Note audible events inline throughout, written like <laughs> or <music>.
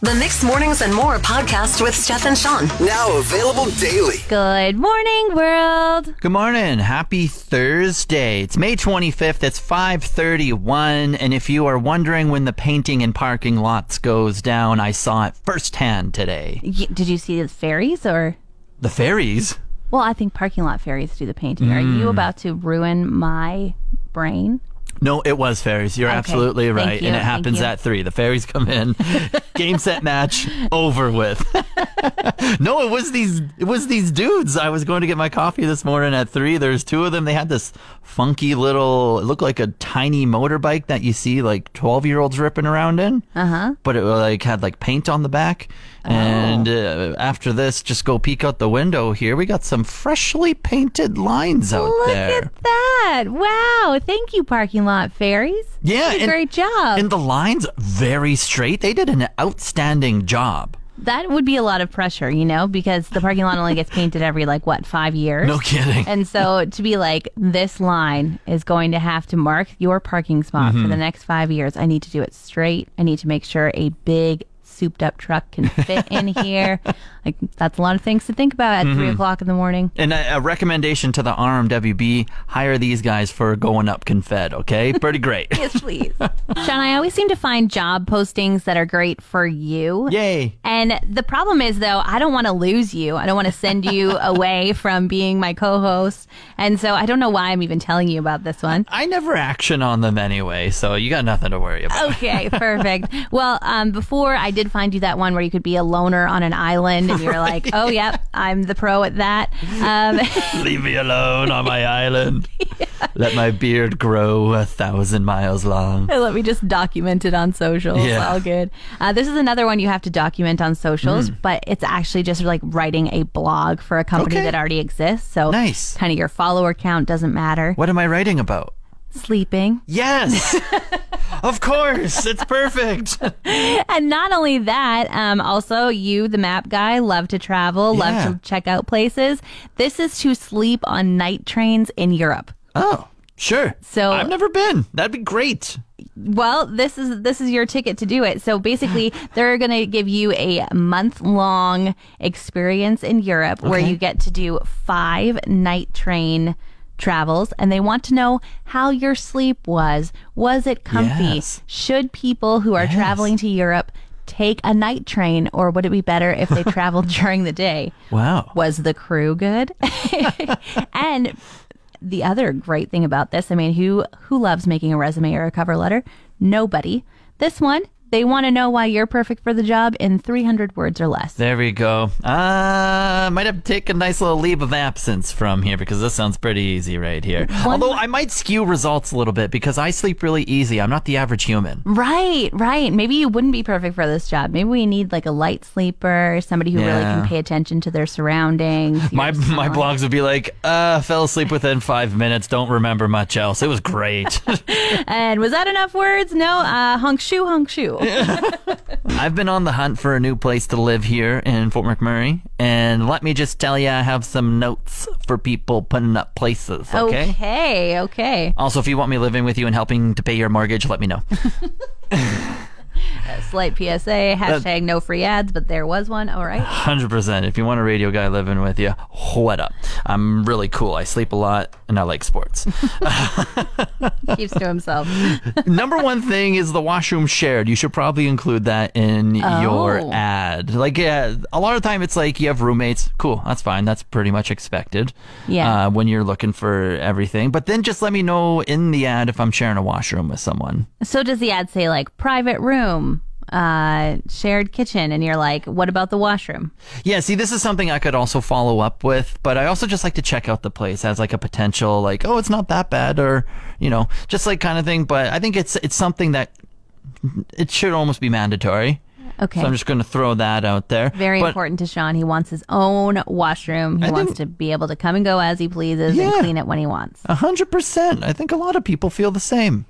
The Mix Mornings and More podcast with Steph and Sean. Now available daily. Good morning, world. Good morning. Happy Thursday. It's May 25th. It's 5:31 and if you are wondering when the painting in parking lots goes down, I saw it firsthand today. Y- Did you see the fairies or? The fairies. Well, I think parking lot fairies do the painting. Are you hmm. about to ruin my brain? No, it was fairies. You're Okay. absolutely right. you. And it Thank happens you. at 3. The fairies come in. <laughs> Game set match over with. <laughs> no, it was these it was these dudes. I was going to get my coffee this morning at 3. There's two of them. They had this funky little it looked like a tiny motorbike that you see like 12-year-olds ripping around in. Uh-huh. But it like had like paint on the back. And uh, after this, just go peek out the window here. We got some freshly painted lines out Look there. Look at that! Wow! Thank you, parking lot fairies. Yeah, Did a and- great job. And the lines very straight. They did an outstanding job. that would be a lot of pressure, you know, because the parking lot only gets painted every like what five years. No kidding. And so to be like, this line is going to have to mark your parking spot Mm-hmm. for the next five years. I need to do it straight. I need to make sure a big souped up truck can fit in <laughs> here. Like that's a lot of things to think about at Mm-hmm. three o'clock in the morning. And a, a recommendation to the RMWB: hire these guys for going up confed. Okay, pretty great. <laughs> Yes, please. Sean, I always seem to find job postings that are great for you. Yay! And the problem is, though, I don't want to lose you. I don't want to send you <laughs> away from being my co host. And so I don't know why I'm even telling you about this one. I never action on them anyway, so you got nothing to worry about. Okay, perfect. Well, um, before I did find you that one where you could be a loner on an island and you're like, <laughs> oh, yep, I'm the pro at that. Um, <laughs> Leave me alone on my island. <laughs> Let my beard grow a thousand miles long. let me just document it on socials. Yeah. All good. Uh, this is another one you have to document on socials, Hmm. but it's actually just like writing a blog for a company Okay. that already exists. So Nice. kind of your follower count doesn't matter. What am I writing about? Sleeping. Yes, of course. It's perfect. <laughs> And not only that, um, also you, the map guy, love to travel, Yeah. love to check out places. This is to sleep on night trains in Europe. Oh, sure. So- I've never been. That'd be great. Well, this is this is your ticket to do it. So basically, <gasps> they're going to give you a month long experience in Europe where Okay. you get to do five night train travels and they want to know how your sleep was. Was it comfy? Yes. Should people who are Yes. traveling to Europe take a night train or would it be better if they traveled <laughs> during the day? Wow. Was the crew good? <laughs> and the other great thing about this, I mean, who who loves making a resume or a cover letter? Nobody. This one, they want to know why you're perfect for the job in 300 words or less. There we go. Uh, might have to take a nice little leave of absence from here because this sounds pretty easy right here. Although I might skew results a little bit because I sleep really easy. I'm not the average human. Right, right. Maybe you wouldn't be perfect for this job. Maybe we need like a light sleeper, somebody who really can pay attention to their surroundings. My my blogs would be like, uh, fell asleep within five minutes. Don't remember much else. It was great. <laughs> And was that enough words? No. Uh, hunk shoe, hunk shoe. <laughs> I've been on the hunt for a new place to live here in Fort McMurray, and let me just tell you, I have some notes for people putting up places. Okay. okay. Okay. Also, if you want me living with you and helping to pay your mortgage, let me know. <laughs> A Slight PSA. Hashtag no free ads, but there was one. All right. Hundred percent. If you want a radio guy living with you, what up? I'm really cool. I sleep a lot and I like sports. <laughs> Keeps to himself. <laughs> Number one thing is the washroom shared. You should probably include that in your Oh. ad. Like, yeah, a lot of time it's like you have roommates. Cool, that's fine. That's pretty much expected. Yeah. Uh, when you're looking for everything, but then just let me know in the ad if I'm sharing a washroom with someone. So does the ad say like private room, uh, shared kitchen, and you're like, what about the washroom? Yeah, see, this is something I could also follow up with, but I also just like to check out the place as like a potential, like, oh, it's not that bad, or you know, just like kind of thing. But I think it's it's something that it should almost be mandatory. Okay. So I'm just going to throw that out there. Very But- important to Sean. He wants his own washroom. He I wants think- to be able to come and go as he pleases and clean it when he wants. A hundred percent. I think a lot of people feel the same.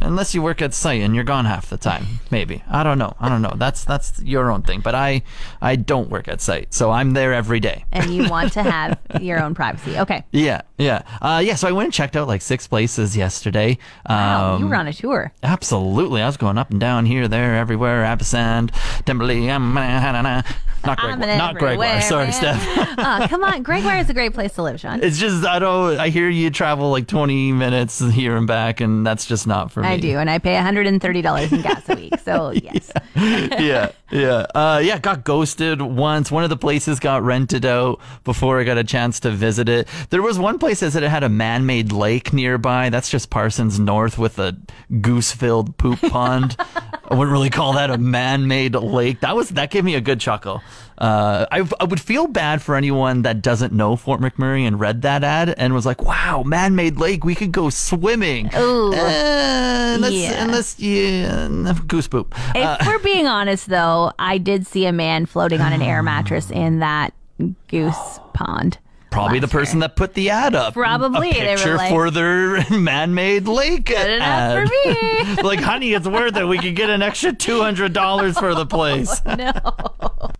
Unless you work at site and you're gone half the time. Maybe I don't know. I don't know. That's that's your own thing. But I I don't work at site, so I'm there every day. And you <laughs> want to have your own privacy. Okay. Yeah, yeah, uh, yeah. So I went and checked out like six places yesterday. Wow, Um, you were on a tour. Absolutely. I was going up and down here, there, everywhere. Abasand, Timberlea, um, not Gregoire. Not Gregoire. Sorry. Steph. oh, <laughs> come on. Gregoire is a great place to live, Sean. It's just, I don't, I hear you travel like 20 minutes here and back, and that's just not for me. I do, and I pay $130 in gas a week. So, <laughs> yes. <laughs> yeah, yeah, uh, yeah. Got ghosted once. One of the places got rented out before I got a chance to visit it. There was one place that said it had a man-made lake nearby. That's just Parsons North with a goose-filled poop pond. I wouldn't really call that a man-made lake. That was that gave me a good chuckle. Uh, I, I would feel bad for anyone that doesn't know Fort McMurray and read that ad and was like, "Wow, man-made lake, we could go swimming." Ooh. Uh, unless, Yeah. unless yeah, goose poop. If we're being honest, though, I did see a man floating on an air <sighs> mattress in that goose pond. Probably the last year. person that put the ad up. Probably. A They were picture like, for their <laughs> man-made lake Good enough ad. for me. <laughs> like, honey, it's worth it. We could get an extra two hundred dollars for the place. <laughs> No,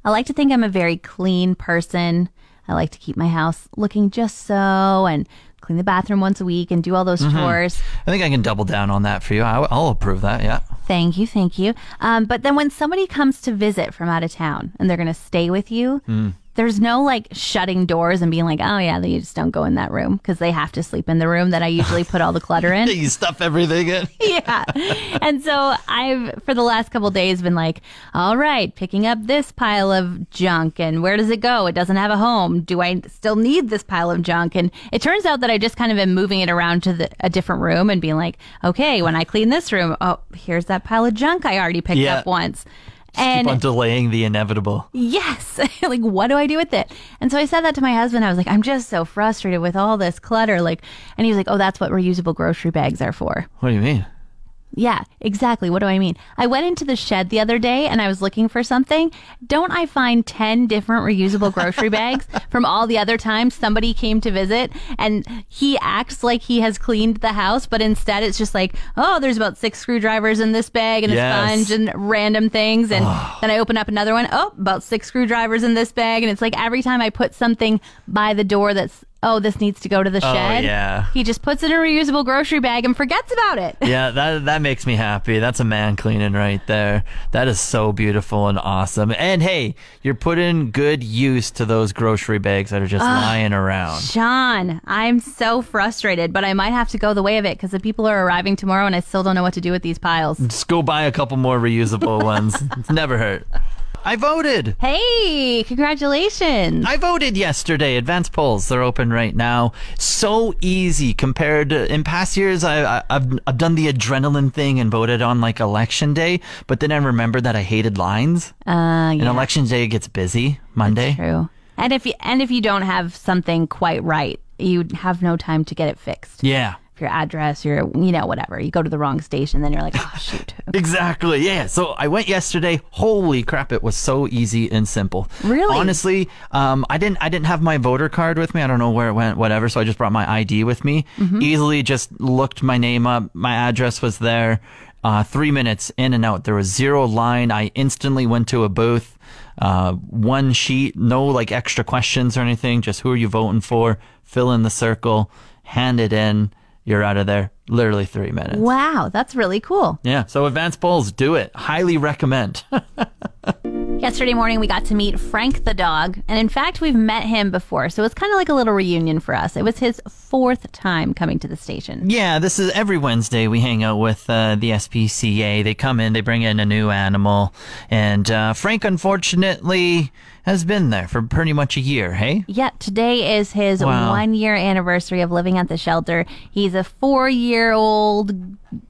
I like to think I'm a very clean person. I like to keep my house looking just so and clean the bathroom once a week and do all those chores. I think I can double down on that for you. I, will approve that. Yeah. Thank you, thank you. Um, but then when somebody comes to visit from out of town and they're going to stay with you, there's no like shutting doors and being like, oh yeah, you just don't go in that room because they have to sleep in the room that I usually put all the clutter in. <laughs> You stuff everything in. <laughs> yeah. And so I've, for the last couple days, been like, all right, picking up this pile of junk and where does it go? It doesn't have a home. Do I still need this pile of junk? And it turns out that I just kind of am moving it around to the, a different room and being like, okay, when I clean this room, oh, here's that pile of junk I already picked Yeah. up once. Keep And on delaying the inevitable. yes, <laughs> like what do I do with it? And so I said that to my husband. I was like, I'm just so frustrated with all this clutter. Like, and he was like, oh, that's what reusable grocery bags are for. What do you mean? Yeah, exactly. What do I mean? I went into the shed the other day and I was looking for something. Don't I find 10 different reusable grocery bags <laughs> from all the other times somebody came to visit and he acts like he has cleaned the house, but instead it's just like, oh, there's about six screwdrivers in this bag and Yes. a sponge and random things. And ah. then I open up another one. Oh, about six screwdrivers in this bag. And it's like every time I put something by the door that's, oh, this needs to go to the Oh, shed. yeah. He just puts it in a reusable grocery bag and forgets about it. Yeah, that that makes me happy. That's a man cleaning right there. That is so beautiful and awesome. And hey, you're putting good use to those grocery bags that are just lying around. Sean, I'm so frustrated, but I might have to go the way of it because the people are arriving tomorrow and I still don't know what to do with these piles. Just go buy a couple more reusable <laughs> ones. It's never hurt. I voted. Hey, congratulations. I voted yesterday. Advance polls, they're open right now. So easy compared to in past years. I, I, I've, I've done the adrenaline thing and voted on like election day, but then I remembered that I hated lines. Uh, yeah. And election day gets busy Monday. true. And if you and if you don't have something quite right, you have no time to get it fixed. Yeah. Your address, your you know whatever, you go to the wrong station, then you're like, oh shoot. <laughs> Exactly. Yeah. So I went yesterday. Holy crap! It was so easy and simple. Really? Honestly, um, I didn't. I didn't have my voter card with me. I don't know where it went. Whatever. So I just brought my ID with me. Easily, just looked my name up. My address was there. Uh, three minutes in and out. There was zero line. I instantly went to a booth. Uh, one sheet. No like extra questions or anything. Just who are you voting for? Fill in the circle. Hand it in. You're out of there. Literally three minutes. Wow, that's really cool. Yeah, so advanced polls, do it. Highly recommend. <laughs> Yesterday morning, we got to meet Frank the dog. And in fact, we've met him before. So it's kind of like a little reunion for us. It was his fourth time coming to the station. yeah, this is every Wednesday we hang out with uh, the SPCA. They come in, they bring in a new animal, and uh, Frank unfortunately has been there for pretty much a year. Hey, Yeah, today is his Wow. one year anniversary of living at the shelter. He's a four year old,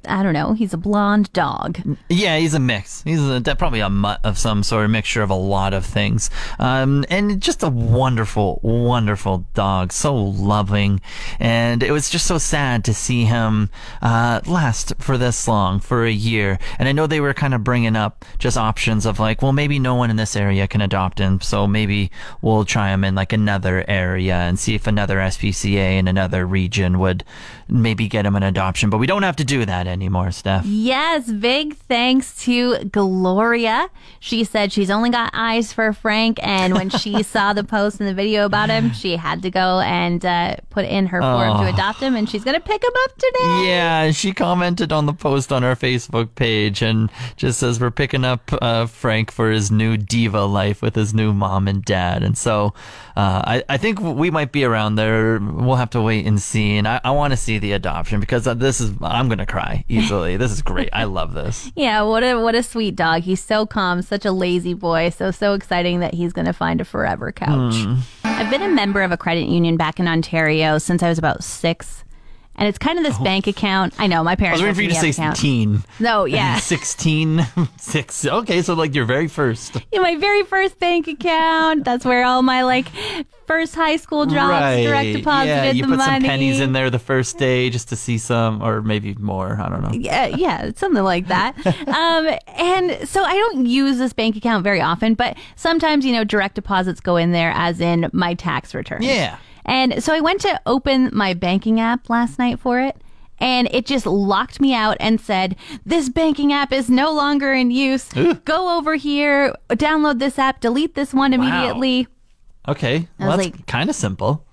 I don't know, he's a blonde dog. yeah, he's a mix. He's a, probably a mutt of some sort, a mixture of a lot of things, um, and just a wonderful, wonderful dog. So loving, and it was just so sad to see him uh, last for this long, for a year. And I know they were kind of bringing up just options of like, well, maybe no one in this area can adopt him, So maybe we'll try them in like another area and see if another SPCA in another region would maybe get him an adoption. But we don't have to do that anymore, Steph. Yes, big thanks to Gloria. She said she's only got eyes for Frank, and when she <laughs> saw the post and the video about him, she had to go and uh, put in her form to adopt him, and she's going to pick him up today. Yeah, she commented on the post on our Facebook page and just says we're picking up uh, Frank for his new diva life with his new mom and dad. And so uh, I, I think we might be around there. We'll have to wait and see. And I, I want to see the adoption because this is, I'm going to cry easily. this is great. I love this. <laughs> Yeah, what a what a sweet dog. He's so calm, such a lazy boy. So so exciting that he's going to find a forever couch. Hmm. I've been a member of a credit union back in Ontario since I was about six. And it's kind of this bank account. I know my Oh. I parents. was waiting for you to say teen. No, <laughs> yeah. 16, <laughs> six. Okay, so like your very first. in my very first bank account. That's where all my like first high school jobs, direct deposited yeah, you the put money. some pennies in there the first day just to see some, or maybe more. I don't know. Yeah, yeah, something like that. <laughs> um, and so I don't use this bank account very often, but sometimes you know direct deposits go in there, as in my tax return. Yeah. And so I went to open my banking app last night for it. And it just locked me out and said, This banking app is no longer in use. Go over here, download this app, delete this one immediately. Okay, well, that's like- kind of simple.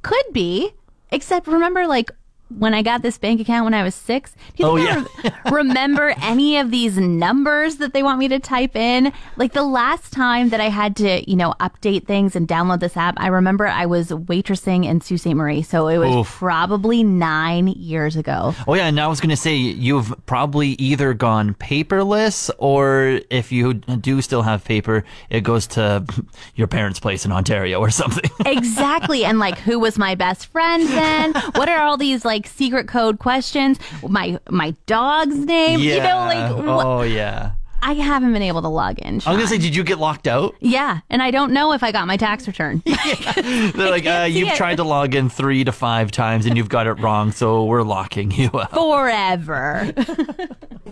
Could be. Except remember, like, when I got this bank account when I was six, do you Oh, think I re- <laughs> remember any of these numbers that they want me to type in? Like the last time that I had to, you know, update things and download this app, I remember I was waitressing in Sault Ste. Marie. So it was Oof. probably nine years ago. Oh yeah, and I was going to say you've probably either gone paperless, or if you do still have paper, it goes to <laughs> your parents' place in Ontario or something. <laughs> Exactly. and like, who was my best friend then? What are all these like secret code questions? My my dog's name? You know, like, wha- oh yeah. I haven't been able to log in. I was Sean. gonna say, did you get locked out? Yeah, and I don't know if I got my tax return. <laughs> They're like, uh, you've it. tried to log in three to five times and you've got it wrong, so we're locking you out. Forever.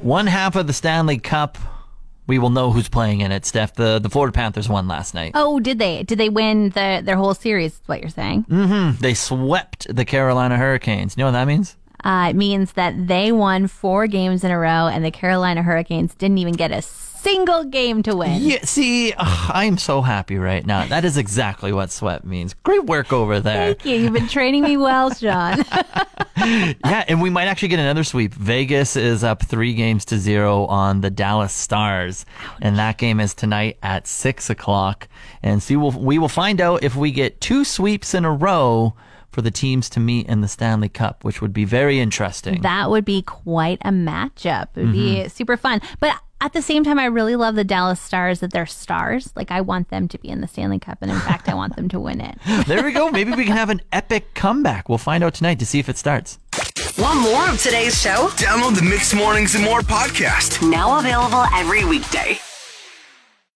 One half of the Stanley Cup, we will know who's playing in it. Steph, the the Florida Panthers won last night. Oh, did they? Did they win the their whole series? Is what you're saying? Mm-hmm. They swept the Carolina Hurricanes. You know what that means? Uh, it means that they won four games in a row, and the Carolina Hurricanes didn't even get a single game to win. Yeah, see, ugh, I am so happy right now. That is exactly what sweat means. Great work over there. Thank you. You've been training me well, Sean. <laughs> <laughs> Yeah, and we might actually get another sweep. Vegas is up three games to zero on the Dallas Stars, and that game is tonight at six o'clock. And see, we'll, we will find out if we get two sweeps in a row for the teams to meet in the Stanley Cup, which would be very interesting. that would be quite a matchup. It would be mm-hmm. super fun. But at the same time, I really love the Dallas Stars that they're stars. Like, I want them to be in the Stanley Cup. And in fact, I want them to win it. <laughs> there we go. Maybe we can have an epic comeback. We'll find out tonight to see if it starts. Want more of today's show? Download the Mix Mornings and More podcast. Now available every weekday.